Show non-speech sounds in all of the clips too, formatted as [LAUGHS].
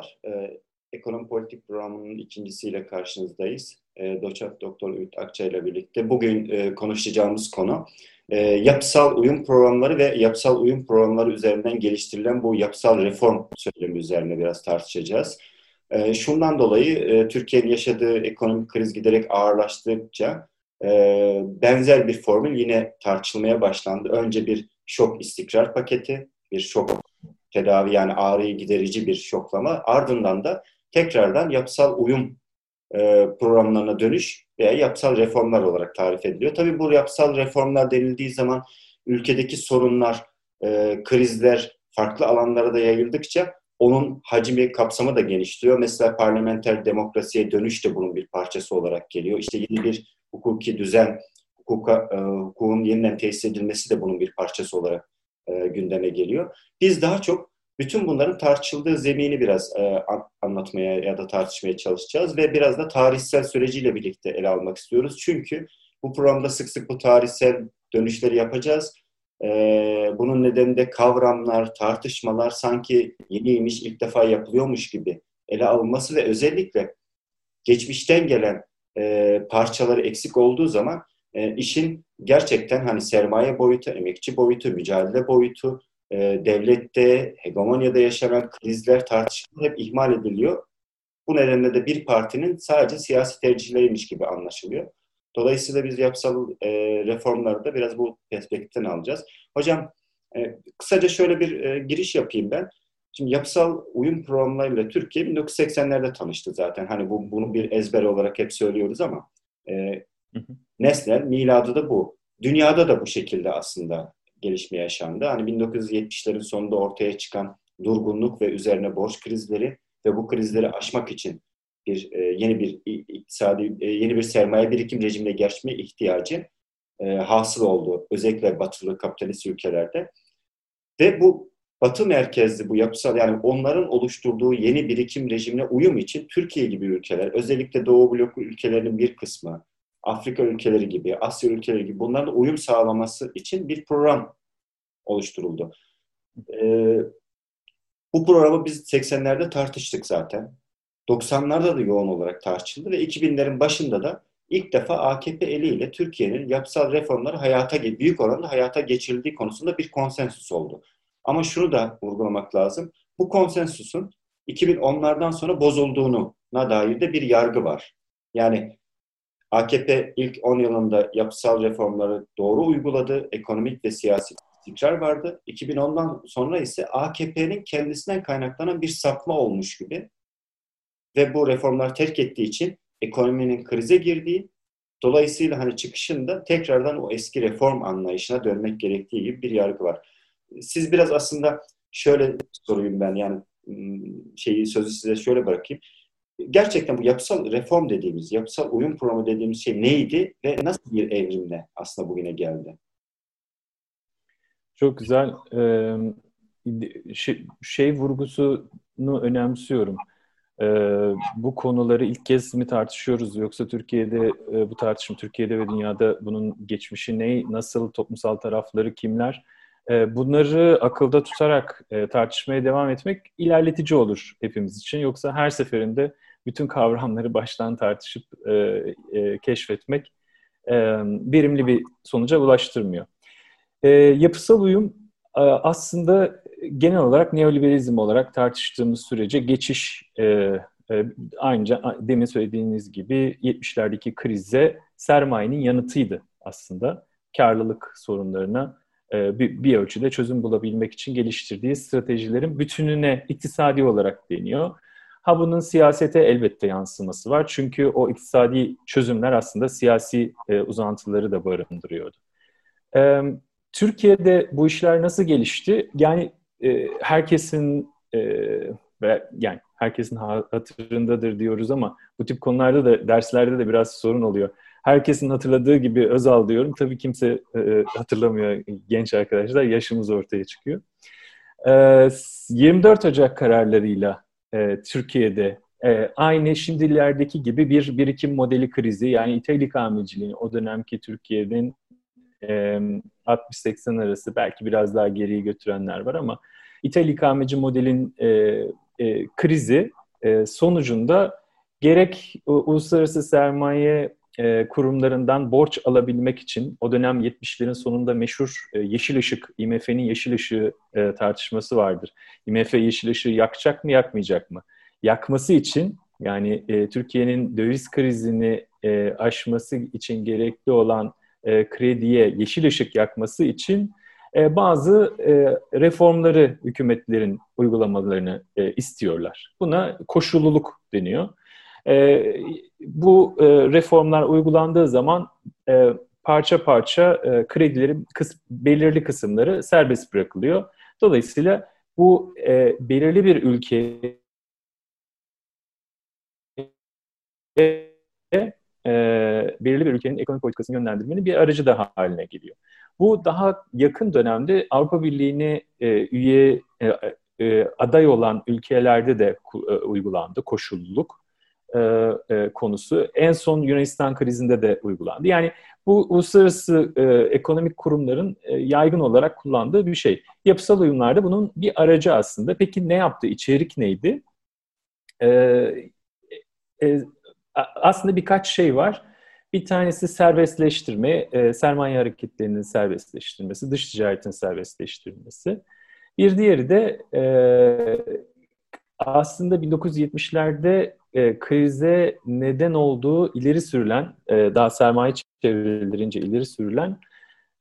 Merhabalar. Ee, Ekonomi Politik Programı'nın ikincisiyle karşınızdayız. Ee, Doçent Doktor Ümit Akça ile birlikte bugün e, konuşacağımız konu e, yapısal uyum programları ve yapısal uyum programları üzerinden geliştirilen bu yapısal reform söylemi üzerine biraz tartışacağız. E, şundan dolayı e, Türkiye'nin yaşadığı ekonomik kriz giderek ağırlaştıkça e, benzer bir formül yine tartışılmaya başlandı. Önce bir şok istikrar paketi, bir şok tedavi yani ağrıyı giderici bir şoklama ardından da tekrardan yapısal uyum e, programlarına dönüş veya yapısal reformlar olarak tarif ediliyor. Tabii bu yapısal reformlar denildiği zaman ülkedeki sorunlar, e, krizler farklı alanlara da yayıldıkça onun hacmi, kapsamı da genişliyor. Mesela parlamenter demokrasiye dönüş de bunun bir parçası olarak geliyor. İşte yeni bir hukuki düzen, hukuka, e, hukukun yeniden tesis edilmesi de bunun bir parçası olarak e, gündeme geliyor. Biz daha çok bütün bunların tartışıldığı zemini biraz e, anlatmaya ya da tartışmaya çalışacağız ve biraz da tarihsel süreciyle birlikte ele almak istiyoruz. Çünkü bu programda sık sık bu tarihsel dönüşleri yapacağız. E, bunun nedeni de kavramlar, tartışmalar sanki yeniymiş, ilk defa yapılıyormuş gibi ele alınması ve özellikle geçmişten gelen e, parçaları eksik olduğu zaman e, işin gerçekten hani sermaye boyutu, emekçi boyutu, mücadele boyutu, e, devlette, hegemonyada yaşanan krizler, tartışmalar hep ihmal ediliyor. Bu nedenle de bir partinin sadece siyasi tercihleriymiş gibi anlaşılıyor. Dolayısıyla biz yapısal e, reformları da biraz bu perspektiften alacağız. Hocam e, kısaca şöyle bir e, giriş yapayım ben. Şimdi yapısal uyum programlarıyla Türkiye 1980'lerde tanıştı zaten. Hani bu bunu bir ezber olarak hep söylüyoruz ama e, Nesnel, miladı da bu. Dünyada da bu şekilde aslında gelişme yaşandı. Hani 1970'lerin sonunda ortaya çıkan durgunluk ve üzerine borç krizleri ve bu krizleri aşmak için bir e, yeni bir iktisadi e, yeni bir sermaye birikim rejimine geçme ihtiyacı e, hasıl oldu. Özellikle batılı kapitalist ülkelerde. Ve bu batı merkezli bu yapısal yani onların oluşturduğu yeni birikim rejimine uyum için Türkiye gibi ülkeler, özellikle Doğu bloku ülkelerinin bir kısmı, Afrika ülkeleri gibi, Asya ülkeleri gibi bunlarla uyum sağlaması için bir program oluşturuldu. Ee, bu programı biz 80'lerde tartıştık zaten. 90'larda da yoğun olarak tartışıldı ve 2000'lerin başında da ilk defa AKP eliyle Türkiye'nin yapısal reformları hayata büyük oranda hayata geçirildiği konusunda bir konsensus oldu. Ama şunu da vurgulamak lazım. Bu konsensusun 2010'lardan sonra bozulduğuna dair de bir yargı var. Yani AKP ilk 10 yılında yapısal reformları doğru uyguladı. Ekonomik ve siyasi istikrar vardı. 2010'dan sonra ise AKP'nin kendisinden kaynaklanan bir sapma olmuş gibi ve bu reformlar terk ettiği için ekonominin krize girdiği, dolayısıyla hani çıkışında tekrardan o eski reform anlayışına dönmek gerektiği gibi bir yargı var. Siz biraz aslında şöyle sorayım ben yani şeyi sözü size şöyle bırakayım gerçekten bu yapısal reform dediğimiz, yapısal uyum programı dediğimiz şey neydi ve nasıl bir evrimle aslında bugüne geldi? Çok güzel. Ee, şey, şey vurgusunu önemsiyorum. Ee, bu konuları ilk kez mi tartışıyoruz yoksa Türkiye'de e, bu tartışım Türkiye'de ve dünyada bunun geçmişi ne, nasıl toplumsal tarafları kimler? E, bunları akılda tutarak e, tartışmaya devam etmek ilerletici olur hepimiz için. Yoksa her seferinde bütün kavramları baştan tartışıp e, e, keşfetmek e, verimli bir sonuca ulaştırmıyor. E, yapısal uyum e, aslında genel olarak neoliberalizm olarak tartıştığımız sürece geçiş e, e, demin söylediğiniz gibi 70'lerdeki krize sermayenin yanıtıydı aslında. Karlılık sorunlarına e, bir, bir ölçüde çözüm bulabilmek için geliştirdiği stratejilerin bütününe iktisadi olarak deniyor. Ha bunun siyasete elbette yansıması var. Çünkü o iktisadi çözümler aslında siyasi e, uzantıları da barındırıyordu. E, Türkiye'de bu işler nasıl gelişti? Yani e, herkesin e, ve yani herkesin hatırındadır diyoruz ama bu tip konularda da derslerde de biraz sorun oluyor. Herkesin hatırladığı gibi Özal diyorum. Tabii kimse e, hatırlamıyor genç arkadaşlar. Yaşımız ortaya çıkıyor. E, 24 Ocak kararlarıyla e, Türkiye'de e, aynı şimdilerdeki gibi bir birikim modeli krizi yani İtalya ikameciliğini o dönemki Türkiye'nin e, 60-80 arası belki biraz daha geriye götürenler var ama İtalya ikameci modelin e, e, krizi e, sonucunda gerek uluslararası sermaye e, kurumlarından borç alabilmek için o dönem 70'lerin sonunda meşhur e, yeşil ışık, IMF'nin yeşil ışığı e, tartışması vardır. IMF yeşil ışığı yakacak mı yakmayacak mı? Yakması için yani e, Türkiye'nin döviz krizini e, aşması için gerekli olan e, krediye yeşil ışık yakması için e, bazı e, reformları hükümetlerin uygulamalarını e, istiyorlar. Buna koşulluluk deniyor. E, bu e, reformlar uygulandığı zaman e, parça parça e, kredilerin kıs, belirli kısımları serbest bırakılıyor. Dolayısıyla bu e, belirli bir ülke e, belirli bir ülkenin ekonomik politikasını yönlendirmenin bir aracı daha haline geliyor. Bu daha yakın dönemde Avrupa Birliği'ne e, üye e, e, aday olan ülkelerde de e, uygulandı koşulluluk e, e, konusu. En son Yunanistan krizinde de uygulandı. Yani bu uluslararası e, ekonomik kurumların e, yaygın olarak kullandığı bir şey. Yapısal uyumlarda bunun bir aracı aslında. Peki ne yaptı? İçerik neydi? E, e, aslında birkaç şey var. Bir tanesi serbestleştirme, e, sermaye hareketlerinin serbestleştirmesi, dış ticaretin serbestleştirilmesi. Bir diğeri de e, aslında 1970'lerde e, krize neden olduğu ileri sürülen, e, daha sermaye çevrilince ileri sürülen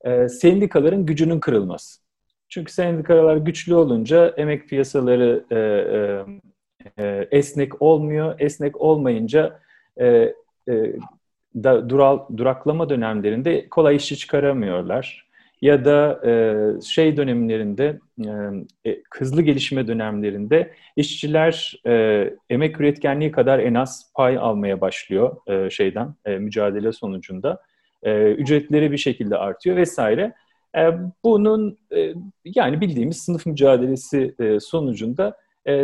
e, sendikaların gücünün kırılması. Çünkü sendikalar güçlü olunca emek piyasaları e, e, e esnek olmuyor. Esnek olmayınca e, e, da, dural, duraklama dönemlerinde kolay işçi çıkaramıyorlar. Ya da e, şey dönemlerinde, e, e, hızlı gelişme dönemlerinde işçiler e, emek üretkenliği kadar en az pay almaya başlıyor e, şeyden, e, mücadele sonucunda. E, ücretleri bir şekilde artıyor vesaire. E, bunun e, yani bildiğimiz sınıf mücadelesi e, sonucunda e,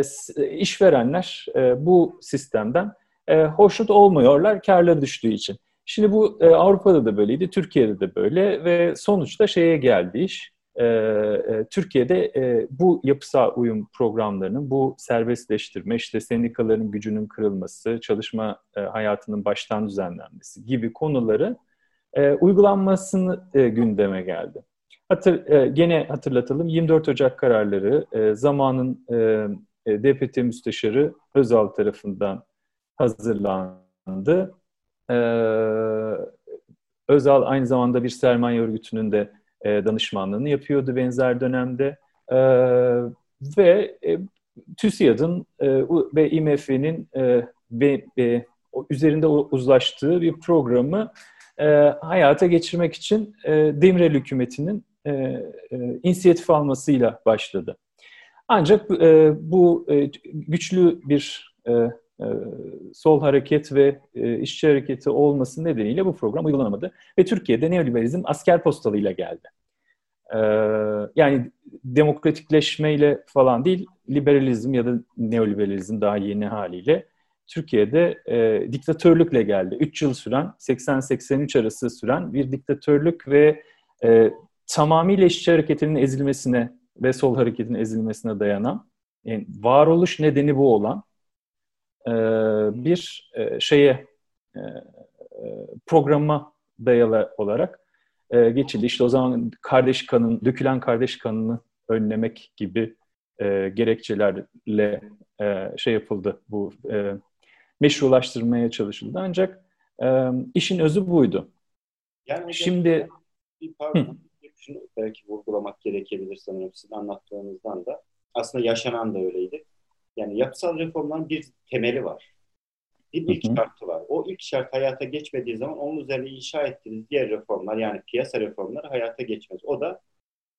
işverenler e, bu sistemden e, hoşnut olmuyorlar karları düştüğü için. Şimdi bu e, Avrupa'da da böyleydi, Türkiye'de de böyle ve sonuçta şeye geldi iş. E, e, Türkiye'de e, bu yapısal uyum programlarının, bu serbestleştirme, işte sendikaların gücünün kırılması, çalışma e, hayatının baştan düzenlenmesi gibi konuları e, uygulanmasını e, gündeme geldi. Hatır, e, gene hatırlatalım 24 Ocak kararları e, zamanın e, e DPT Müsteşarı Özal tarafından hazırlandı. Ee, Özal aynı zamanda bir sermaye örgütünün de e, danışmanlığını yapıyordu benzer dönemde. E, ve e, TÜSİAD'ın e, ve IMF'nin ve, e, üzerinde uzlaştığı bir programı e, hayata geçirmek için e, Demirel hükümetinin e, e, inisiyatif almasıyla başladı. Ancak e, bu e, güçlü bir e, sol hareket ve e, işçi hareketi olması nedeniyle bu program uygulanamadı. Ve Türkiye'de neoliberalizm asker postalıyla geldi. E, yani demokratikleşmeyle falan değil, liberalizm ya da neoliberalizm daha yeni haliyle Türkiye'de e, diktatörlükle geldi. 3 yıl süren, 80-83 arası süren bir diktatörlük ve e, tamamıyla işçi hareketinin ezilmesine ve sol hareketin ezilmesine dayanan, yani varoluş nedeni bu olan e, bir e, şeye e, programa dayalı olarak geçildi. İşte o zaman kardeş kanın, dökülen kardeş kanını önlemek gibi gerekçelerle şey yapıldı. Bu meşrulaştırmaya çalışıldı. Ancak işin özü buydu. Yani Şimdi bir pardon, şunu belki vurgulamak gerekebilir sanırım sizin anlattığınızdan da. Aslında yaşanan da öyleydi. Yani yapısal reformların bir temeli var. Bir ilk hı hı. şartı var. O ilk şart hayata geçmediği zaman onun üzerine inşa ettiğiniz diğer reformlar yani piyasa reformları hayata geçmez. O da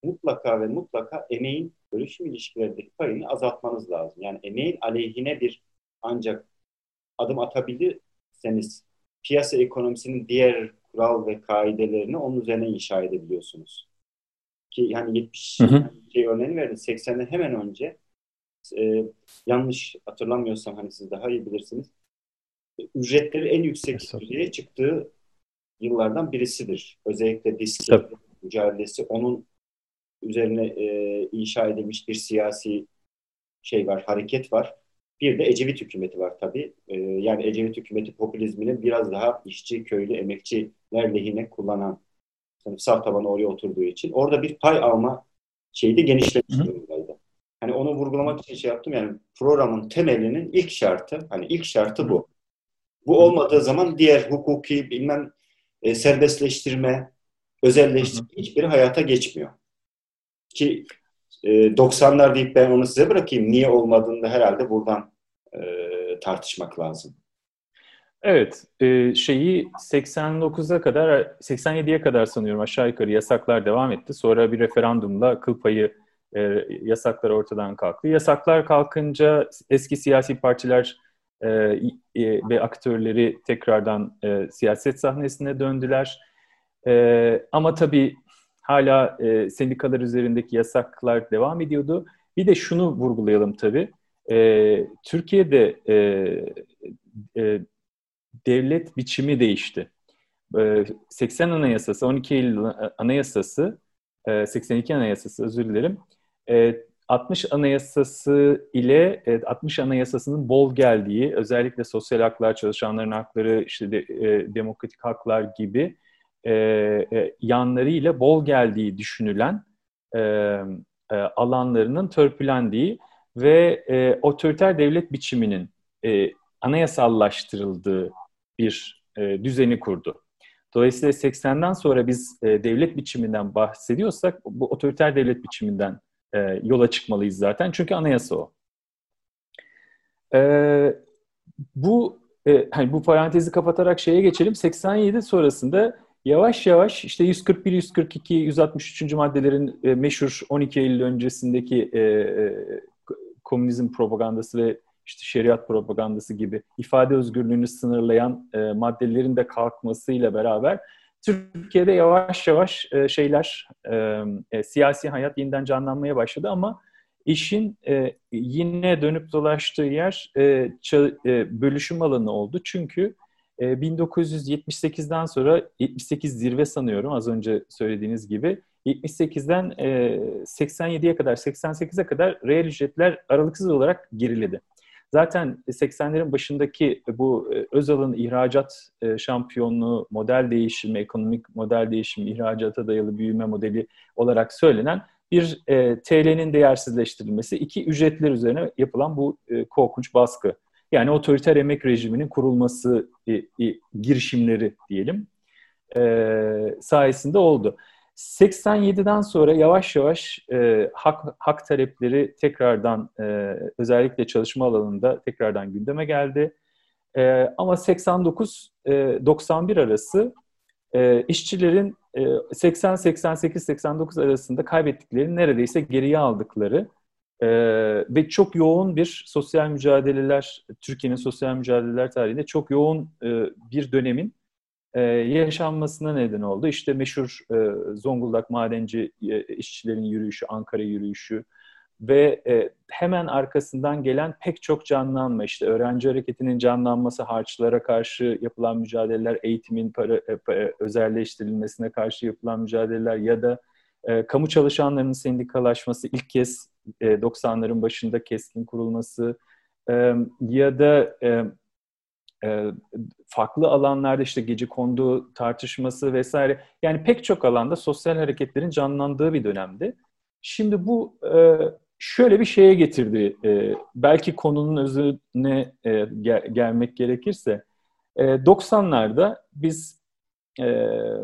mutlaka ve mutlaka emeğin bölüşüm ilişkilerindeki payını azaltmanız lazım. Yani emeğin aleyhine bir ancak adım atabilirseniz piyasa ekonomisinin diğer kural ve kaidelerini onun üzerine inşa edebiliyorsunuz. Ki yani 70 hı hı. şey örneğini verdim. 80'den hemen önce e, yanlış hatırlamıyorsam hani siz daha iyi bilirsiniz. Ücretleri en yüksek düzeye çıktığı yıllardan birisidir. Özellikle disk mücadelesi onun üzerine e, inşa edilmiş bir siyasi şey var, hareket var. Bir de Ecevit hükümeti var tabii. E, yani Ecevit hükümeti popülizmini biraz daha işçi, köylü, emekçiler lehine kullanan sınıfsal tabanı oraya oturduğu için orada bir pay alma şeyi de genişlemiş durumdaydı. Hani onu vurgulamak için şey yaptım yani programın temelinin ilk şartı hani ilk şartı bu. Bu olmadığı zaman diğer hukuki bilmem e, serbestleştirme, özelleştirme hiçbiri hayata geçmiyor. Ki e, 90'lar deyip ben onu size bırakayım. Niye olmadığını da herhalde buradan e, tartışmak lazım. Evet, e, şeyi 89'a kadar, 87'ye kadar sanıyorum aşağı yukarı yasaklar devam etti. Sonra bir referandumla kıl payı e, yasaklar ortadan kalktı. Yasaklar kalkınca eski siyasi partiler e, e, ve aktörleri tekrardan e, siyaset sahnesine döndüler. E, ama tabii hala e, sendikalar üzerindeki yasaklar devam ediyordu. Bir de şunu vurgulayalım tabii. E, Türkiye'de e, e, devlet biçimi değişti. E, 80 Anayasası, 12 Eylül Anayasası, e, 82 Anayasası özür dilerim. E, 60 Anayasası ile evet, 60 Anayasası'nın bol geldiği, özellikle sosyal haklar, çalışanların hakları, işte de, e, demokratik haklar gibi e, e, yanlarıyla bol geldiği düşünülen e, e, alanlarının törpülendiği ve e, otoriter devlet biçiminin e, anayasallaştırıldığı bir e, düzeni kurdu. Dolayısıyla 80'den sonra biz e, devlet biçiminden bahsediyorsak bu otoriter devlet biçiminden e, yola çıkmalıyız zaten. Çünkü anayasa o. E, bu e, hani bu parantezi kapatarak şeye geçelim. 87 sonrasında yavaş yavaş işte 141, 142, 163. maddelerin e, meşhur 12 Eylül öncesindeki e, e, komünizm propagandası ve işte şeriat propagandası gibi ifade özgürlüğünü sınırlayan e, maddelerin de kalkmasıyla beraber Türkiye'de yavaş yavaş e, şeyler, e, e, siyasi hayat yeniden canlanmaya başladı ama işin e, yine dönüp dolaştığı yer e, ça, e, bölüşüm alanı oldu. Çünkü e, 1978'den sonra, 78 zirve sanıyorum az önce söylediğiniz gibi, 78'den e, 87'ye kadar, 88'e kadar reel ücretler aralıksız olarak geriledi. Zaten 80'lerin başındaki bu e, Özal'ın ihracat e, şampiyonluğu, model değişimi, ekonomik model değişimi, ihracata dayalı büyüme modeli olarak söylenen bir e, TL'nin değersizleştirilmesi, iki ücretler üzerine yapılan bu e, korkunç baskı. Yani otoriter emek rejiminin kurulması e, e, girişimleri diyelim e, sayesinde oldu. 87'den sonra yavaş yavaş e, hak, hak talepleri tekrardan e, özellikle çalışma alanında tekrardan gündeme geldi. E, ama 89-91 e, arası e, işçilerin e, 80-88-89 arasında kaybettikleri neredeyse geriye aldıkları e, ve çok yoğun bir sosyal mücadeleler, Türkiye'nin sosyal mücadeleler tarihinde çok yoğun e, bir dönemin e, yaşanmasına neden oldu. İşte meşhur e, Zonguldak madenci e, işçilerin yürüyüşü, Ankara yürüyüşü ve e, hemen arkasından gelen pek çok canlanma, işte öğrenci hareketinin canlanması, harçlara karşı yapılan mücadeleler, eğitimin para, özelleştirilmesine karşı yapılan mücadeleler ya da kamu çalışanlarının sendikalaşması ilk kez e, 90'ların başında keskin kurulması ya da farklı alanlarda işte gece kondu tartışması vesaire yani pek çok alanda sosyal hareketlerin canlandığı bir dönemdi. Şimdi bu e, şöyle bir şeye getirdi. E, belki konunun özüne e, gel, gelmek gerekirse e, 90'larda biz e,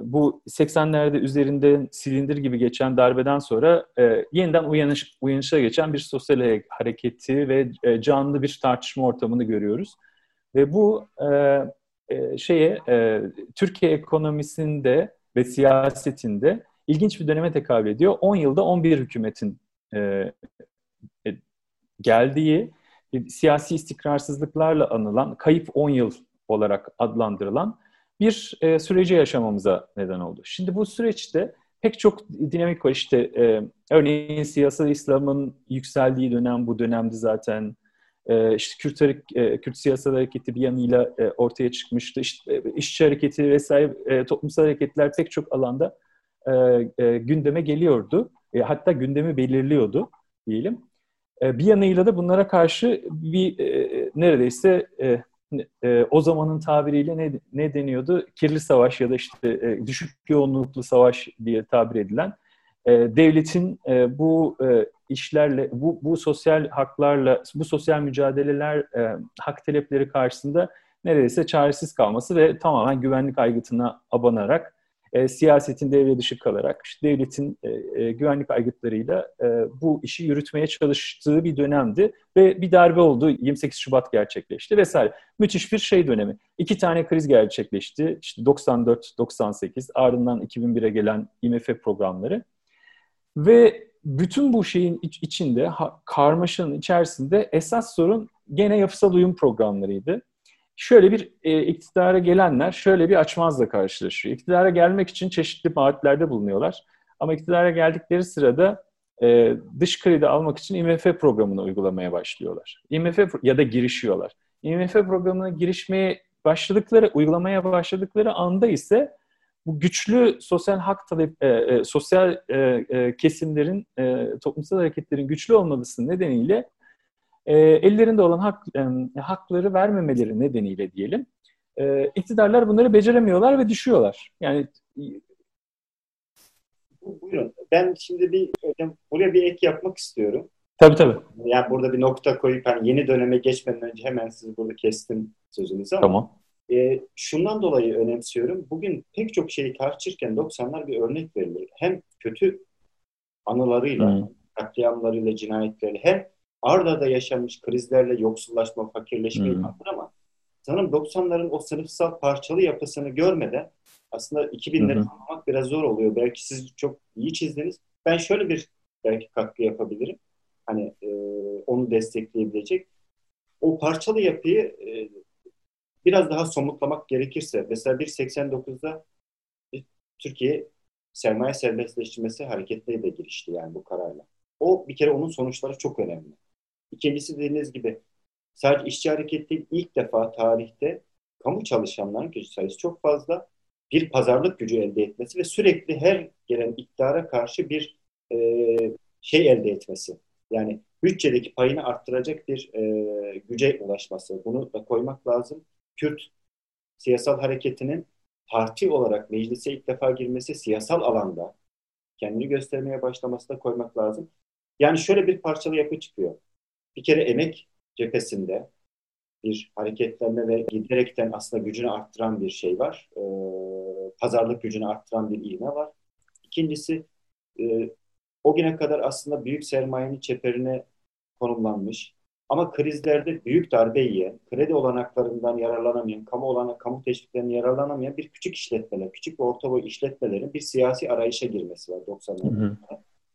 bu 80'lerde üzerinden silindir gibi geçen darbeden sonra e, yeniden uyanış, uyanışa geçen bir sosyal hareketi ve e, canlı bir tartışma ortamını görüyoruz. Ve bu e, e, şeye e, Türkiye ekonomisinde ve siyasetinde ilginç bir döneme tekabül ediyor. 10 yılda 11 hükümetin e, e, geldiği siyasi istikrarsızlıklarla anılan kayıp 10 yıl olarak adlandırılan bir e, süreci yaşamamıza neden oldu. Şimdi bu süreçte pek çok dinamik var. İşte e, örneğin siyasal İslam'ın yükseldiği dönem bu dönemdi zaten. E, işte Kürt, e, Kürt siyasal hareketi bir yanıyla e, ortaya çıkmıştı. İşte, e, işçi hareketi vesaire toplumsal hareketler pek çok alanda gündeme geliyordu. Hatta gündemi belirliyordu diyelim. Bir yanıyla da bunlara karşı bir neredeyse o zamanın tabiriyle ne, ne deniyordu? Kirli savaş ya da işte düşük yoğunluklu savaş diye tabir edilen devletin bu işlerle, bu, bu sosyal haklarla, bu sosyal mücadeleler, e, hak talepleri karşısında neredeyse çaresiz kalması ve tamamen güvenlik aygıtına abanarak e, siyasetin devre dışı kalarak işte devletin e, e, güvenlik aygıtlarıyla e, bu işi yürütmeye çalıştığı bir dönemdi ve bir darbe oldu 28 Şubat gerçekleşti vesaire. Müthiş bir şey dönemi. İki tane kriz gerçekleşti. İşte 94-98 ardından 2001'e gelen IMF programları ve bütün bu şeyin iç, içinde karmaşanın içerisinde esas sorun gene yapısal uyum programlarıydı şöyle bir e, iktidara gelenler şöyle bir açmazla karşılaşıyor. İktidara gelmek için çeşitli vaatlerde bulunuyorlar. Ama iktidara geldikleri sırada e, dış kredi almak için IMF programını uygulamaya başlıyorlar. IMF ya da girişiyorlar. IMF programına girişmeye başladıkları, uygulamaya başladıkları anda ise bu güçlü sosyal hak talep, e, e, sosyal e, e, kesimlerin, e, toplumsal hareketlerin güçlü olması nedeniyle e, ellerinde olan hak, e, hakları vermemeleri nedeniyle diyelim e, iktidarlar bunları beceremiyorlar ve düşüyorlar. Yani Buyurun. Ben şimdi bir buraya bir ek yapmak istiyorum. Tabii tabii. Yani burada bir nokta koyup hani yeni döneme geçmeden önce hemen sizi burada kestim sözünüzü ama tamam. E, şundan dolayı önemsiyorum. Bugün pek çok şeyi tartışırken 90'lar bir örnek verilir. Hem kötü anılarıyla, hmm. katliamlarıyla, cinayetleriyle hem Arda'da yaşanmış krizlerle yoksullaşma, fakirleşmeyi hmm. ama sanırım 90'ların o sınıfsal parçalı yapısını görmeden aslında 2000'leri hmm. anlamak biraz zor oluyor. Belki siz çok iyi çizdiniz. Ben şöyle bir belki katkı yapabilirim. Hani e, onu destekleyebilecek. O parçalı yapıyı e, biraz daha somutlamak gerekirse mesela 1.89'da Türkiye sermaye serbestleştirmesi hareketleri de girişti yani bu kararla. O bir kere onun sonuçları çok önemli. İkincisi dediğiniz gibi sadece işçi hareketi ilk defa tarihte kamu çalışanların gücü sayısı çok fazla. Bir pazarlık gücü elde etmesi ve sürekli her gelen iktidara karşı bir e, şey elde etmesi. Yani bütçedeki payını arttıracak bir e, güce ulaşması. Bunu da koymak lazım. Kürt siyasal hareketinin parti olarak meclise ilk defa girmesi siyasal alanda kendini göstermeye başlaması da koymak lazım. Yani şöyle bir parçalı yapı çıkıyor bir kere emek cephesinde bir hareketlenme ve giderekten aslında gücünü arttıran bir şey var. E, pazarlık gücünü arttıran bir ivme var. İkincisi e, o güne kadar aslında büyük sermayenin çeperine konumlanmış ama krizlerde büyük darbe yiyen, kredi olanaklarından yararlanamayan, kamu olanak, kamu teşviklerinden yararlanamayan bir küçük işletmeler, küçük ve orta boy işletmelerin bir siyasi arayışa girmesi var 90'larda.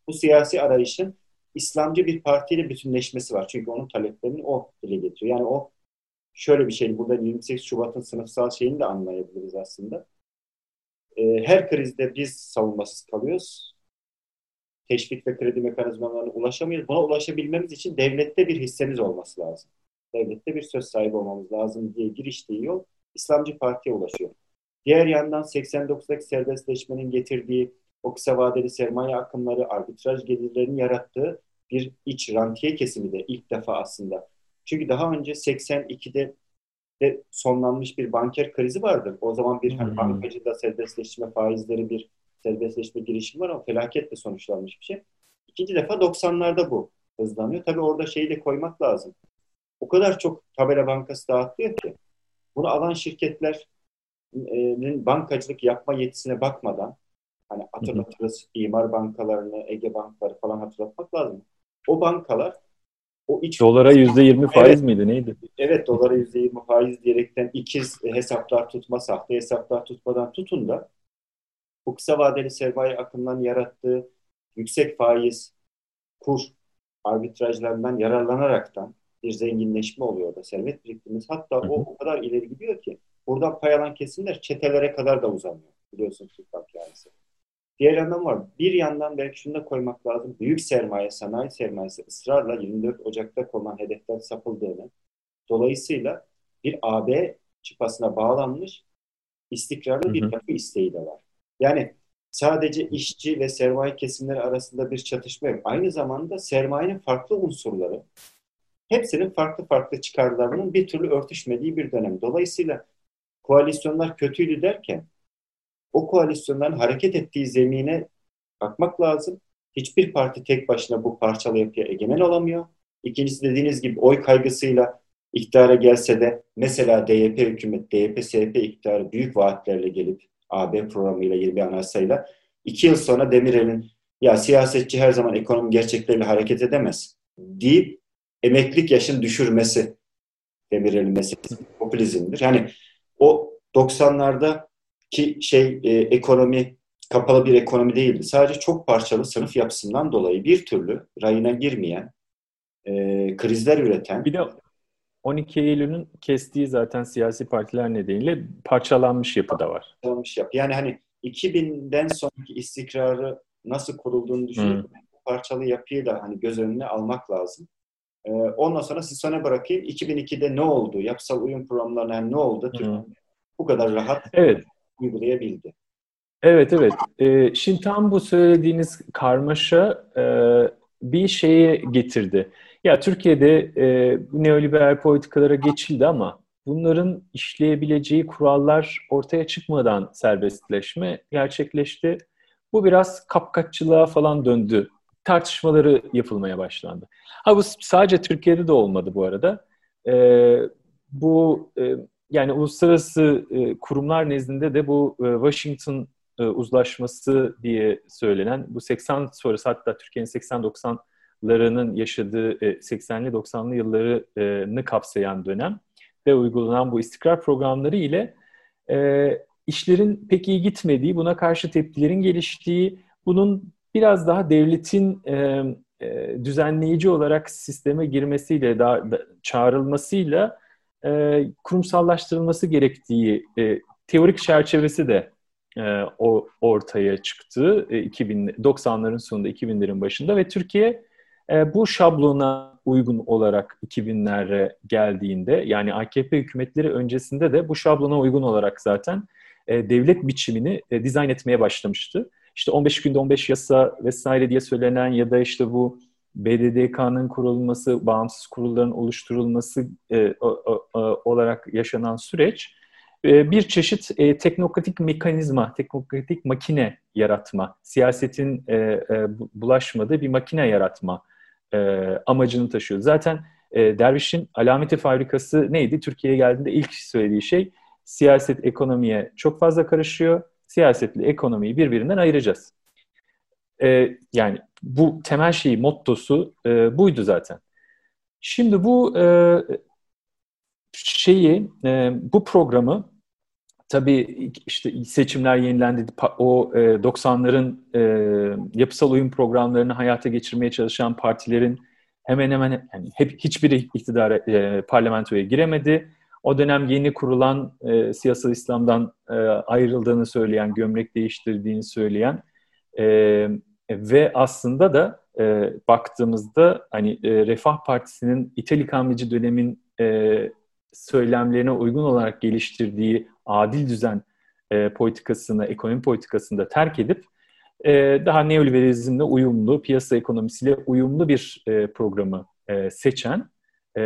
Bu siyasi arayışın İslamcı bir partiyle bütünleşmesi var. Çünkü onun taleplerini o dile getiriyor. Yani o şöyle bir şey, burada 28 Şubat'ın sınıfsal şeyini de anlayabiliriz aslında. Ee, her krizde biz savunmasız kalıyoruz. Teşvik ve kredi mekanizmalarına ulaşamıyoruz. Buna ulaşabilmemiz için devlette bir hissemiz olması lazım. Devlette bir söz sahibi olmamız lazım diye giriştiği yol İslamcı Parti'ye ulaşıyor. Diğer yandan 89'daki serbestleşmenin getirdiği o kısa vadeli sermaye akımları, arbitraj gelirlerinin yarattığı bir iç rantiye kesimi de ilk defa aslında. Çünkü daha önce 82'de de sonlanmış bir banker krizi vardır. O zaman bir hani, bankacıda serbestleşme faizleri bir serbestleşme girişimi var ama felaketle sonuçlanmış bir şey. İkinci defa 90'larda bu hızlanıyor. Tabii orada şeyi de koymak lazım. O kadar çok tabela bankası dağıtıyor ki bunu alan şirketlerin bankacılık yapma yetisine bakmadan Hani hatırlatırız imar bankalarını, Ege bankları falan hatırlatmak lazım. O bankalar o iç dolara yüzde yirmi faiz evet, miydi neydi? Evet dolara yüzde yirmi faiz diyerekten ikiz hesaplar tutma, sahte hesaplar tutmadan tutun da bu kısa vadeli sermaye akımından yarattığı yüksek faiz, kur arbitrajlarından yararlanaraktan bir zenginleşme oluyor da servet biriktirmesi. Hatta o o kadar ileri gidiyor ki buradan pay alan kesimler çetelere kadar da uzanıyor. Biliyorsun Türk yani. Diğer yandan var. Bir yandan belki şunu da koymak lazım. Büyük sermaye, sanayi sermayesi ısrarla 24 Ocak'ta konulan hedeften sapıldığını, dolayısıyla bir AB çıpasına bağlanmış istikrarlı bir yapı isteği de var. Yani sadece işçi ve sermaye kesimleri arasında bir çatışma yok. Aynı zamanda sermayenin farklı unsurları hepsinin farklı farklı çıkarlarının bir türlü örtüşmediği bir dönem. Dolayısıyla koalisyonlar kötüydü derken o koalisyonların hareket ettiği zemine bakmak lazım. Hiçbir parti tek başına bu parçalı yapıya egemen olamıyor. İkincisi dediğiniz gibi oy kaygısıyla iktidara gelse de mesela DYP hükümet, DYP-SYP iktidarı büyük vaatlerle gelip AB programıyla, 20 anayasayla iki yıl sonra Demirel'in ya siyasetçi her zaman ekonomi gerçekleriyle hareket edemez deyip emeklilik yaşını düşürmesi Demirel'in meselesi popülizmdir. Yani o 90'larda ki şey e, ekonomi kapalı bir ekonomi değildi. Sadece çok parçalı sınıf yapısından dolayı bir türlü rayına girmeyen, e, krizler üreten. Bir de 12 Eylül'ün kestiği zaten siyasi partiler nedeniyle parçalanmış yapı da var. Parçalanmış yapı. Yani hani 2000'den sonraki istikrarı nasıl kurulduğunu düşünüp hmm. parçalı yapıyı da hani göz önüne almak lazım. Ee, ondan sonra siz sana bırakayım. 2002'de ne oldu? Yapısal uyum programlarına ne oldu? Türkiye hmm. bu kadar rahat evet. uygulayabildi. Evet, evet. Ee, şimdi tam bu söylediğiniz karmaşa e, bir şeye getirdi. Ya Türkiye'de e, neoliberal politikalara geçildi ama bunların işleyebileceği kurallar ortaya çıkmadan serbestleşme gerçekleşti. Bu biraz kapkaççılığa falan döndü. Tartışmaları yapılmaya başlandı. Ha bu sadece Türkiye'de de olmadı bu arada. E, bu e, yani uluslararası e, kurumlar nezdinde de bu e, Washington e, uzlaşması diye söylenen bu 80 sonrası hatta Türkiye'nin 80-90'larının yaşadığı 80'li e, 90'lı yıllarını kapsayan dönem ve uygulanan bu istikrar programları ile e, işlerin pek iyi gitmediği, buna karşı tepkilerin geliştiği, bunun biraz daha devletin e, düzenleyici olarak sisteme girmesiyle, daha, da, çağrılmasıyla kurumsallaştırılması gerektiği teorik çerçevesi de ortaya çıktı e, 2000 90'ların sonunda 2000'lerin başında ve Türkiye e, bu şablona uygun olarak 2000'lere geldiğinde yani AKP hükümetleri öncesinde de bu şablona uygun olarak zaten e, devlet biçimini e, dizayn etmeye başlamıştı. İşte 15 günde 15 yasa vesaire diye söylenen ya da işte bu BDDK'nın kurulması, bağımsız kurulların oluşturulması olarak yaşanan süreç bir çeşit teknokratik mekanizma, teknokratik makine yaratma, siyasetin bulaşmadığı bir makine yaratma e, amacını taşıyor. Zaten e, Derviş'in alameti fabrikası neydi? Türkiye'ye geldiğinde ilk söylediği şey siyaset ekonomiye çok fazla karışıyor. Siyasetle ekonomiyi birbirinden ayıracağız. E, yani bu temel şeyi, mottosu e, buydu zaten. Şimdi bu e, şeyi, e, bu programı tabii işte seçimler yenilendi. O e, 90'ların e, yapısal uyum programlarını hayata geçirmeye çalışan partilerin hemen hemen yani hep hiçbiri iktidara e, parlamentoya giremedi. O dönem yeni kurulan e, siyasal İslam'dan e, ayrıldığını söyleyen, gömlek değiştirdiğini söyleyen e, ve aslında da e, baktığımızda hani e, Refah Partisi'nin İthal ikameci dönemin e, söylemlerine uygun olarak geliştirdiği adil düzen e, politikasını, ekonomi politikasını da terk edip e, daha neoliberalizmle uyumlu, piyasa ekonomisiyle uyumlu bir e, programı e, seçen e,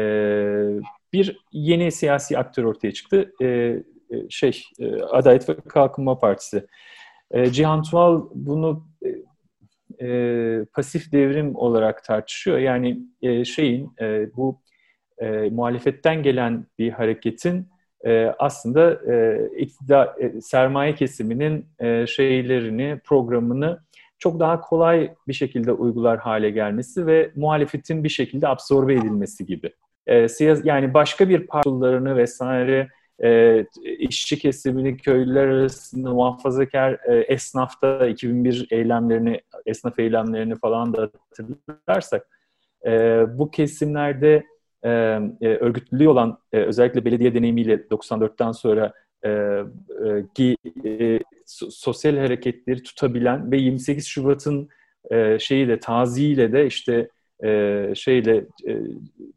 bir yeni siyasi aktör ortaya çıktı. E, e şey, e, Adalet ve Kalkınma Partisi. E, Cihan Tuval bunu e, e, pasif devrim olarak tartışıyor. Yani e, şeyin e, bu e, muhalefetten gelen bir hareketin e, aslında e, iktidar, e, sermaye kesiminin e, şeylerini, programını çok daha kolay bir şekilde uygular hale gelmesi ve muhalefetin bir şekilde absorbe edilmesi gibi. E, siyas yani başka bir partilerini vesaire e, işçi kesimini köylüler arasında muhafazakar e, esnafta 2001 eylemlerini, esnaf eylemlerini falan da hatırlarsak e, bu kesimlerde e, e, örgütlülüğü olan e, özellikle belediye deneyimiyle 94'ten sonra e, e, ki, e, sosyal hareketleri tutabilen ve 28 Şubat'ın e, şeyi de taziyle de işte e, şeyle e,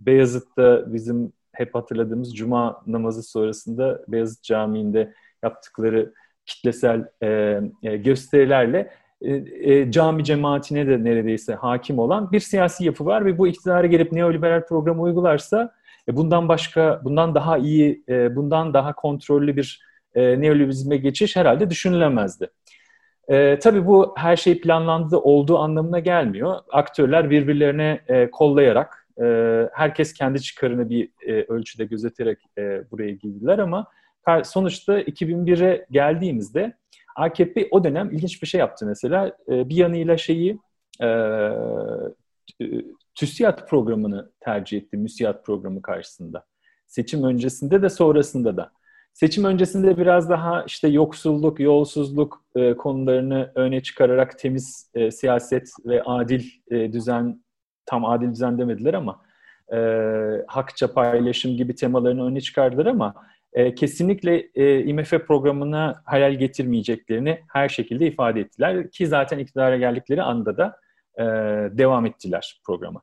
Beyazıt'ta bizim hep hatırladığımız Cuma namazı sonrasında Beyazıt Camii'nde yaptıkları kitlesel e, e, gösterilerle e, e, cami cemaatine de neredeyse hakim olan bir siyasi yapı var ve bu iktidara gelip neoliberal programı uygularsa e, bundan başka, bundan daha iyi, e, bundan daha kontrollü bir e, neoliberalizme geçiş herhalde düşünülemezdi. E, tabii bu her şey planlandı olduğu anlamına gelmiyor. Aktörler birbirlerine e, kollayarak, e, herkes kendi çıkarını bir e, ölçüde gözeterek e, buraya girdiler ama sonuçta 2001'e geldiğimizde AKP o dönem ilginç bir şey yaptı mesela. E, bir yanıyla şeyi e, TÜSİAD programını tercih etti, MÜSİAD programı karşısında. Seçim öncesinde de sonrasında da. Seçim öncesinde biraz daha işte yoksulluk, yolsuzluk e, konularını öne çıkararak temiz e, siyaset ve adil e, düzen, tam adil düzen demediler ama e, hakça paylaşım gibi temalarını öne çıkardılar ama e, kesinlikle e, IMF programına hayal getirmeyeceklerini her şekilde ifade ettiler. Ki zaten iktidara geldikleri anda da e, devam ettiler programa.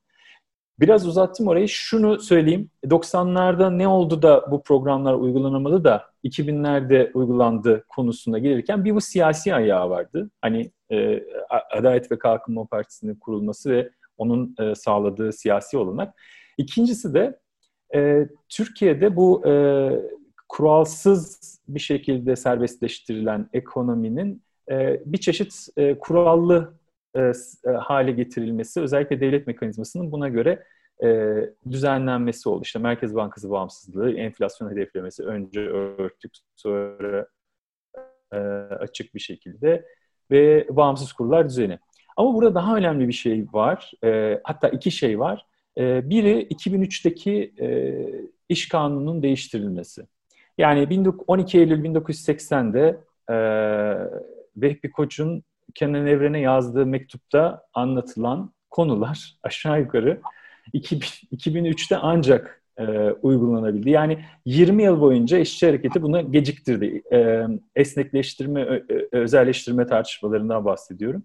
Biraz uzattım orayı. Şunu söyleyeyim. 90'larda ne oldu da bu programlar uygulanamadı da 2000'lerde uygulandı konusuna gelirken bir bu siyasi ayağı vardı. Hani e, Adalet ve Kalkınma Partisi'nin kurulması ve onun e, sağladığı siyasi olanak. İkincisi de e, Türkiye'de bu e, kuralsız bir şekilde serbestleştirilen ekonominin e, bir çeşit e, kurallı e, e, hale getirilmesi, özellikle devlet mekanizmasının buna göre e, düzenlenmesi oldu. İşte Merkez Bankası bağımsızlığı, enflasyon hedeflemesi önce örtük, sonra e, açık bir şekilde ve bağımsız kurullar düzeni. Ama burada daha önemli bir şey var, e, hatta iki şey var. E, biri 2003'teki e, iş kanununun değiştirilmesi. Yani 12 Eylül 1980'de e, Vehbi Koç'un Kenan Evren'e yazdığı mektupta anlatılan konular [LAUGHS] aşağı yukarı 2000, 2003'te ancak e, uygulanabildi. Yani 20 yıl boyunca işçi hareketi bunu geciktirdi. E, esnekleştirme, özelleştirme tartışmalarından bahsediyorum.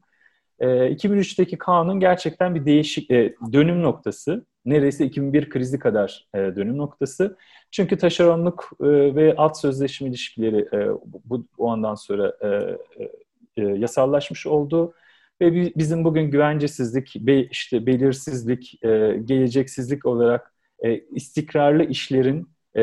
E, 2003'teki kanun gerçekten bir değişik e, dönüm noktası. Neredeyse 2001 krizi kadar e, dönüm noktası. Çünkü taşeronluk e, ve alt sözleşme ilişkileri e, bu, bu andan sonra e, e, e, yasallaşmış oldu ve bizim bugün güvencesizlik, be, işte belirsizlik, e, geleceksizlik olarak e, istikrarlı işlerin e,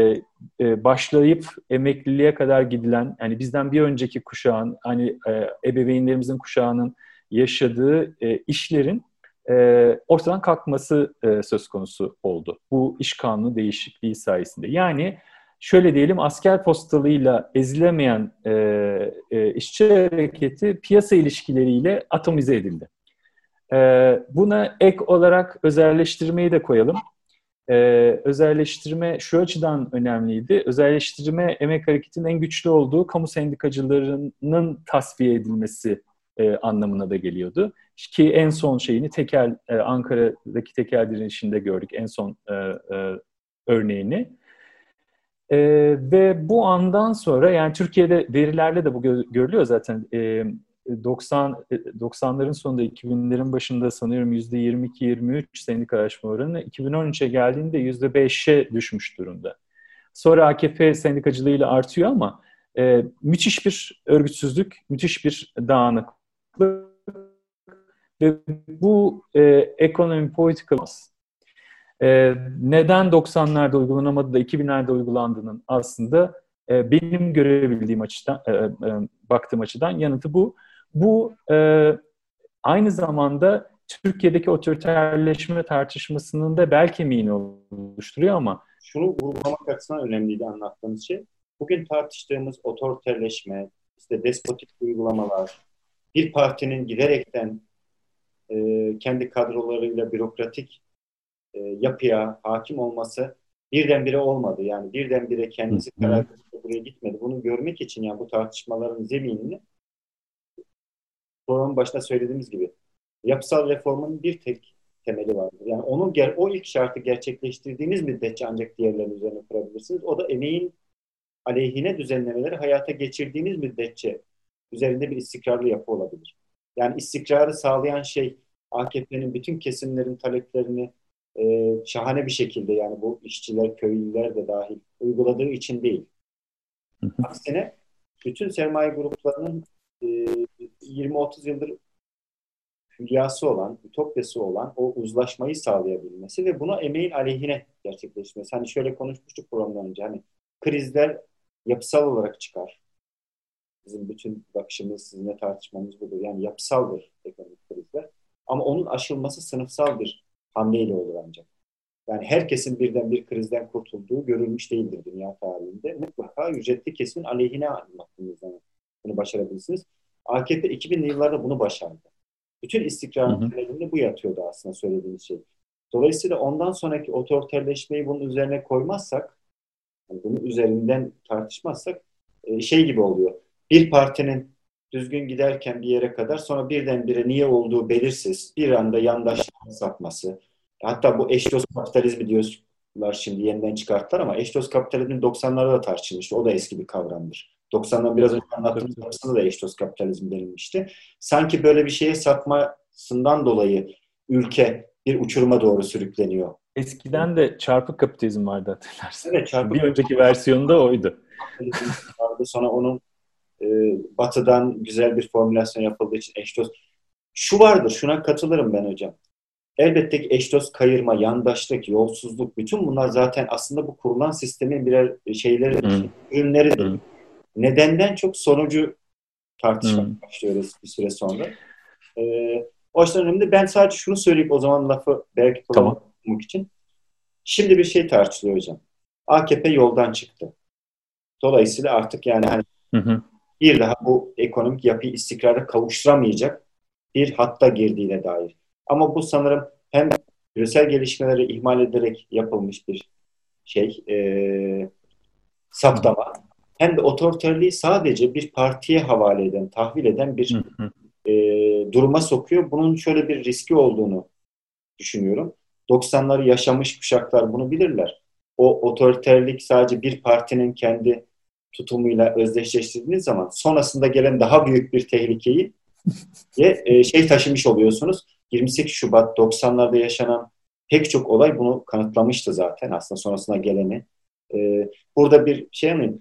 e, başlayıp emekliliğe kadar gidilen, yani bizden bir önceki kuşağın, hani e, ebeveynlerimizin kuşağının yaşadığı e, işlerin e, ortadan kalkması e, söz konusu oldu. Bu iş kanunu değişikliği sayesinde. Yani şöyle diyelim asker postalıyla ezilemeyen e, e, işçi hareketi piyasa ilişkileriyle atomize edildi. E, buna ek olarak özelleştirmeyi de koyalım. E, özelleştirme şu açıdan önemliydi. Özelleştirme emek hareketinin en güçlü olduğu kamu sendikacılarının tasfiye edilmesi e, anlamına da geliyordu. Ki en son şeyini tekel e, Ankara'daki tekel direnişinde gördük en son e, e, örneğini. E, ve bu andan sonra yani Türkiye'de verilerle de bu gö- görülüyor zaten. E, 90 90'ların sonunda 2000'lerin başında sanıyorum %22-23 sendikalaşma oranı 2013'e geldiğinde %5'e düşmüş durumda. Sonra AKP sendikacılığıyla artıyor ama e, müthiş bir örgütsüzlük, müthiş bir dağınıklık ve bu e, ekonomi politikası e, neden 90'larda uygulanamadı da 2000'lerde uygulandığının aslında e, benim görebildiğim açıdan, e, e, baktığım açıdan yanıtı bu. Bu e, aynı zamanda Türkiye'deki otoriterleşme tartışmasının da bel kemiğini oluşturuyor ama şunu vurgulamak açısından önemliydi anlattığınız şey. Bugün tartıştığımız otoriterleşme, işte despotik uygulamalar, bir partinin giderekten e, kendi kadrolarıyla bürokratik e, yapıya hakim olması birdenbire olmadı. Yani birdenbire kendisi karar buraya gitmedi. Bunu görmek için yani bu tartışmaların zeminini programın başında söylediğimiz gibi yapısal reformun bir tek temeli vardır. Yani onun o ilk şartı gerçekleştirdiğiniz müddetçe ancak diğerlerinin üzerine kurabilirsiniz. O da emeğin aleyhine düzenlemeleri hayata geçirdiğiniz müddetçe üzerinde bir istikrarlı yapı olabilir. Yani istikrarı sağlayan şey AKP'nin bütün kesimlerin taleplerini e, şahane bir şekilde yani bu işçiler, köylüler de dahil uyguladığı için değil. Aksine bütün sermaye gruplarının e, 20-30 yıldır hülyası olan, ütopyası olan o uzlaşmayı sağlayabilmesi ve buna emeğin aleyhine gerçekleşmesi. Hani şöyle konuşmuştuk programdan önce hani krizler yapısal olarak çıkar. Bizim bütün bakışımız, sizinle tartışmamız budur. Yani yapısaldır ekonomik krizler. Ama onun aşılması sınıfsal bir hamleyle olur ancak. Yani herkesin birden bir krizden kurtulduğu görülmüş değildir dünya tarihinde. Mutlaka ücretli kesimin aleyhine baktığınız zaman bunu başarabilirsiniz. AKP 2000'li yıllarda bunu başardı. Bütün istikrarın temelinde bu yatıyordu aslında söylediğiniz şey. Dolayısıyla ondan sonraki otoriterleşmeyi bunun üzerine koymazsak, yani bunun üzerinden tartışmazsak e, şey gibi oluyor. Bir partinin düzgün giderken bir yere kadar sonra birdenbire niye olduğu belirsiz bir anda yandaşlığa sapması. Hatta bu eş dost kapitalizmi diyorlar şimdi yeniden çıkarttılar ama eş dost kapitalizmin 90'larda da tartışılmıştı. O da eski bir kavramdır. 90'dan biraz önce anlattığım kapsamında da eş dost kapitalizm denilmişti. Sanki böyle bir şeye sapmasından dolayı ülke bir uçuruma doğru sürükleniyor. Eskiden de çarpık kapitalizm vardı hatırlarsın. Evet, çarpık bir önceki versiyonda oydu. Vardı. Sonra onun e, batıdan güzel bir formülasyon yapıldığı için eş dost. Şu vardır, şuna katılırım ben hocam. Elbette ki eş dost kayırma, yandaşlık, yolsuzluk, bütün bunlar zaten aslında bu kurulan sistemin birer şeyleri, hmm. ürünleridir. Hmm nedenden çok sonucu tartışmak hmm. başlıyoruz bir süre sonra. Ee, o açıdan önemli. Ben sadece şunu söyleyip o zaman lafı belki tamam. için. Şimdi bir şey tartışılıyor hocam. AKP yoldan çıktı. Dolayısıyla artık yani hani hı bir daha bu ekonomik yapıyı istikrara kavuşturamayacak bir hatta girdiğine dair. Ama bu sanırım hem küresel gelişmeleri ihmal ederek yapılmış bir şey, e, saptama hem de otoriterliği sadece bir partiye havale eden, tahvil eden bir e, duruma sokuyor. Bunun şöyle bir riski olduğunu düşünüyorum. 90'ları yaşamış kuşaklar bunu bilirler. O otoriterlik sadece bir partinin kendi tutumuyla özdeşleştirdiğiniz zaman sonrasında gelen daha büyük bir tehlikeyi [LAUGHS] e, şey taşımış oluyorsunuz. 28 Şubat 90'larda yaşanan pek çok olay bunu kanıtlamıştı zaten aslında sonrasında geleni. E, burada bir şey mi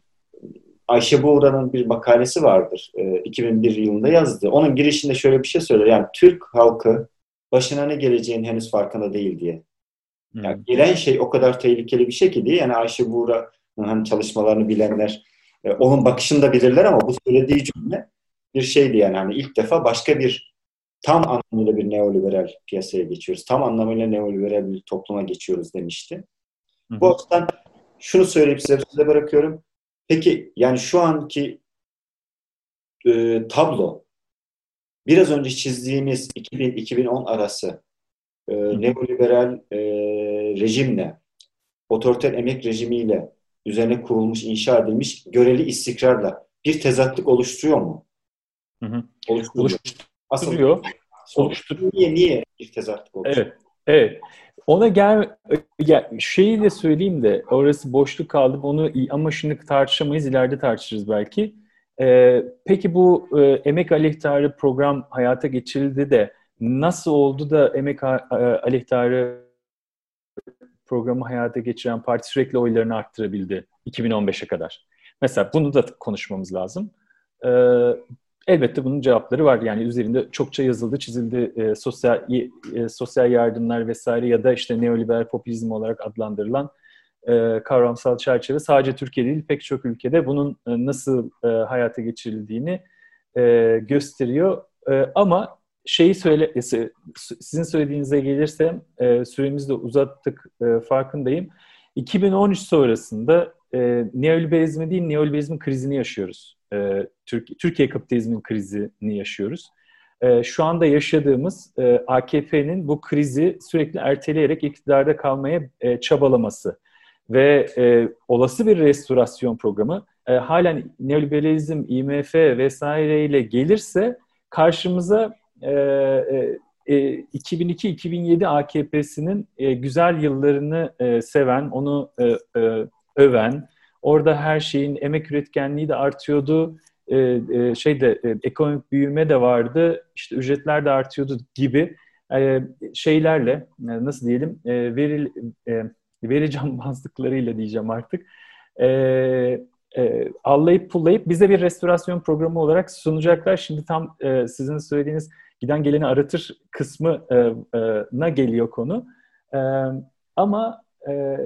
Ayşe Buğra'nın bir makalesi vardır. E, 2001 yılında yazdı. Onun girişinde şöyle bir şey söyler. Yani Türk halkı başına ne geleceğin henüz farkında değil diye. Yani hmm. gelen şey o kadar tehlikeli bir şey ki diye. Yani Ayşe Buğra'nın hani çalışmalarını bilenler e, onun bakışını da bilirler ama bu söylediği cümle bir şeydi yani. Hani ilk defa başka bir tam anlamıyla bir neoliberal piyasaya geçiyoruz. Tam anlamıyla neoliberal bir topluma geçiyoruz demişti. Hı Bu açıdan şunu söyleyip size, size bırakıyorum. Peki yani şu anki e, tablo biraz önce çizdiğimiz 2000-2010 arası e, neoliberal e, rejimle, otoriter emek rejimiyle üzerine kurulmuş, inşa edilmiş göreli istikrarla bir tezatlık oluşturuyor mu? Hı hı. Oluşturuyor. Oluşturuyor. Oluşturuyor. Niye, niye bir tezatlık oluşturuyor? Evet. Evet. Ona gel, gel şeyi de söyleyeyim de orası boşluk kaldı. Onu ama şimdi tartışamayız. ileride tartışırız belki. Ee, peki bu e, emek aleyhtarı program hayata geçirildi de nasıl oldu da emek e, aleyhtarı programı hayata geçiren parti sürekli oylarını arttırabildi 2015'e kadar? Mesela bunu da konuşmamız lazım. Ee, Elbette bunun cevapları var. Yani üzerinde çokça yazıldı, çizildi e, sosyal e, sosyal yardımlar vesaire ya da işte neoliberal popülizm olarak adlandırılan e, kavramsal çerçeve sadece Türkiye değil pek çok ülkede bunun e, nasıl e, hayata geçirildiğini e, gösteriyor. E, ama şeyi söyle e, sizin söylediğinize gelirsem e, süremizi de uzattık e, farkındayım. 2013 sonrasında e, neoliberalizmi değil neoliberalizmin krizini yaşıyoruz e, Türkiye, Türkiye kapitalizmin krizini yaşıyoruz. E, şu anda yaşadığımız e, AKP'nin bu krizi sürekli erteleyerek iktidarda kalmaya e, çabalaması ve e, olası bir restorasyon programı e, halen neoliberalizm, IMF vesaireyle gelirse karşımıza e, e, 2002-2007 AKP'sinin e, güzel yıllarını e, seven, onu e, e, öven, Orada her şeyin emek üretkenliği de artıyordu. E, e, şeyde e, ekonomik büyüme de vardı. İşte ücretler de artıyordu gibi e, şeylerle e, nasıl diyelim e, veri e, veri [LAUGHS] cambazlıklarıyla diyeceğim artık. E, e, allayıp pullayıp bize bir restorasyon programı olarak sunacaklar. Şimdi tam e, sizin söylediğiniz giden geleni aratır kısmına geliyor konu. E, ama e,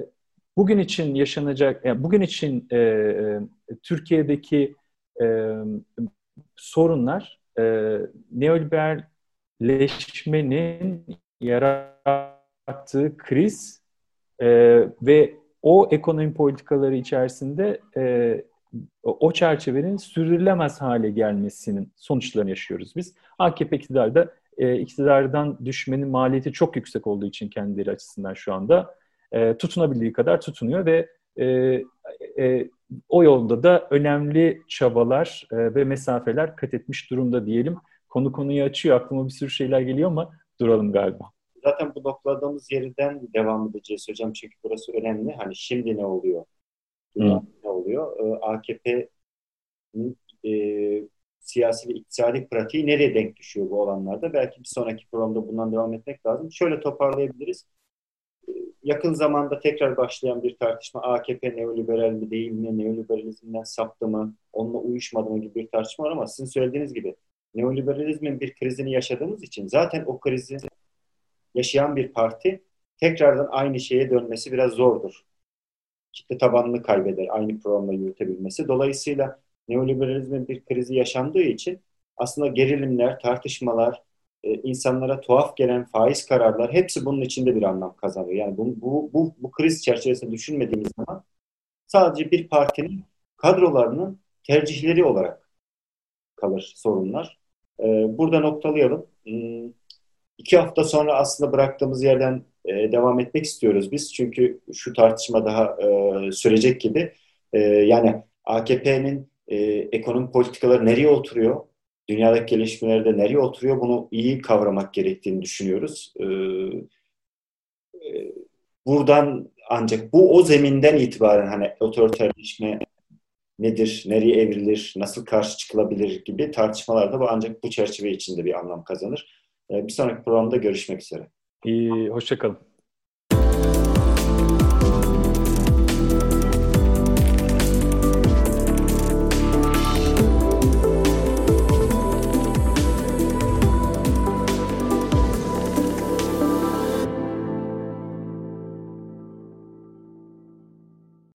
bugün için yaşanacak, yani bugün için e, e, Türkiye'deki e, sorunlar e, neoliberleşmenin yarattığı kriz e, ve o ekonomi politikaları içerisinde e, o çerçevenin sürdürülemez hale gelmesinin sonuçlarını yaşıyoruz biz. AKP iktidarda e, iktidardan düşmenin maliyeti çok yüksek olduğu için kendileri açısından şu anda e, tutunabildiği kadar tutunuyor ve e, e, o yolda da önemli çabalar e, ve mesafeler kat etmiş durumda diyelim. Konu konuyu açıyor. Aklıma bir sürü şeyler geliyor ama duralım galiba. Zaten bu noktaladığımız yerden devam edeceğiz hocam. Çünkü burası önemli. Hani şimdi ne oluyor? Hı. Ne oluyor? Ee, AKP'nin e, siyasi ve iktisadi pratiği nereye denk düşüyor bu olanlarda? Belki bir sonraki programda bundan devam etmek lazım. Şöyle toparlayabiliriz yakın zamanda tekrar başlayan bir tartışma AKP neoliberal mi değil mi, neoliberalizmden saptı mı, onunla uyuşmadı mı gibi bir tartışma var ama sizin söylediğiniz gibi neoliberalizmin bir krizini yaşadığımız için zaten o krizi yaşayan bir parti tekrardan aynı şeye dönmesi biraz zordur. Kitle tabanını kaybeder aynı programla yürütebilmesi. Dolayısıyla neoliberalizmin bir krizi yaşandığı için aslında gerilimler, tartışmalar, e, insanlara tuhaf gelen faiz kararlar hepsi bunun içinde bir anlam kazanıyor. Yani bu, bu, bu, bu kriz çerçevesinde düşünmediğimiz zaman sadece bir partinin kadrolarının tercihleri olarak kalır sorunlar. E, burada noktalayalım. Hmm, iki hafta sonra aslında bıraktığımız yerden e, devam etmek istiyoruz biz. Çünkü şu tartışma daha e, sürecek gibi. E, yani AKP'nin e, ekonomi politikaları nereye oturuyor? dünyadaki gelişmelerde nereye oturuyor bunu iyi kavramak gerektiğini düşünüyoruz. Ee, e, buradan ancak bu o zeminden itibaren hani otoriterleşme nedir, nereye evrilir, nasıl karşı çıkılabilir gibi tartışmalarda bu ancak bu çerçeve içinde bir anlam kazanır. Ee, bir sonraki programda görüşmek üzere. İyi, hoşçakalın.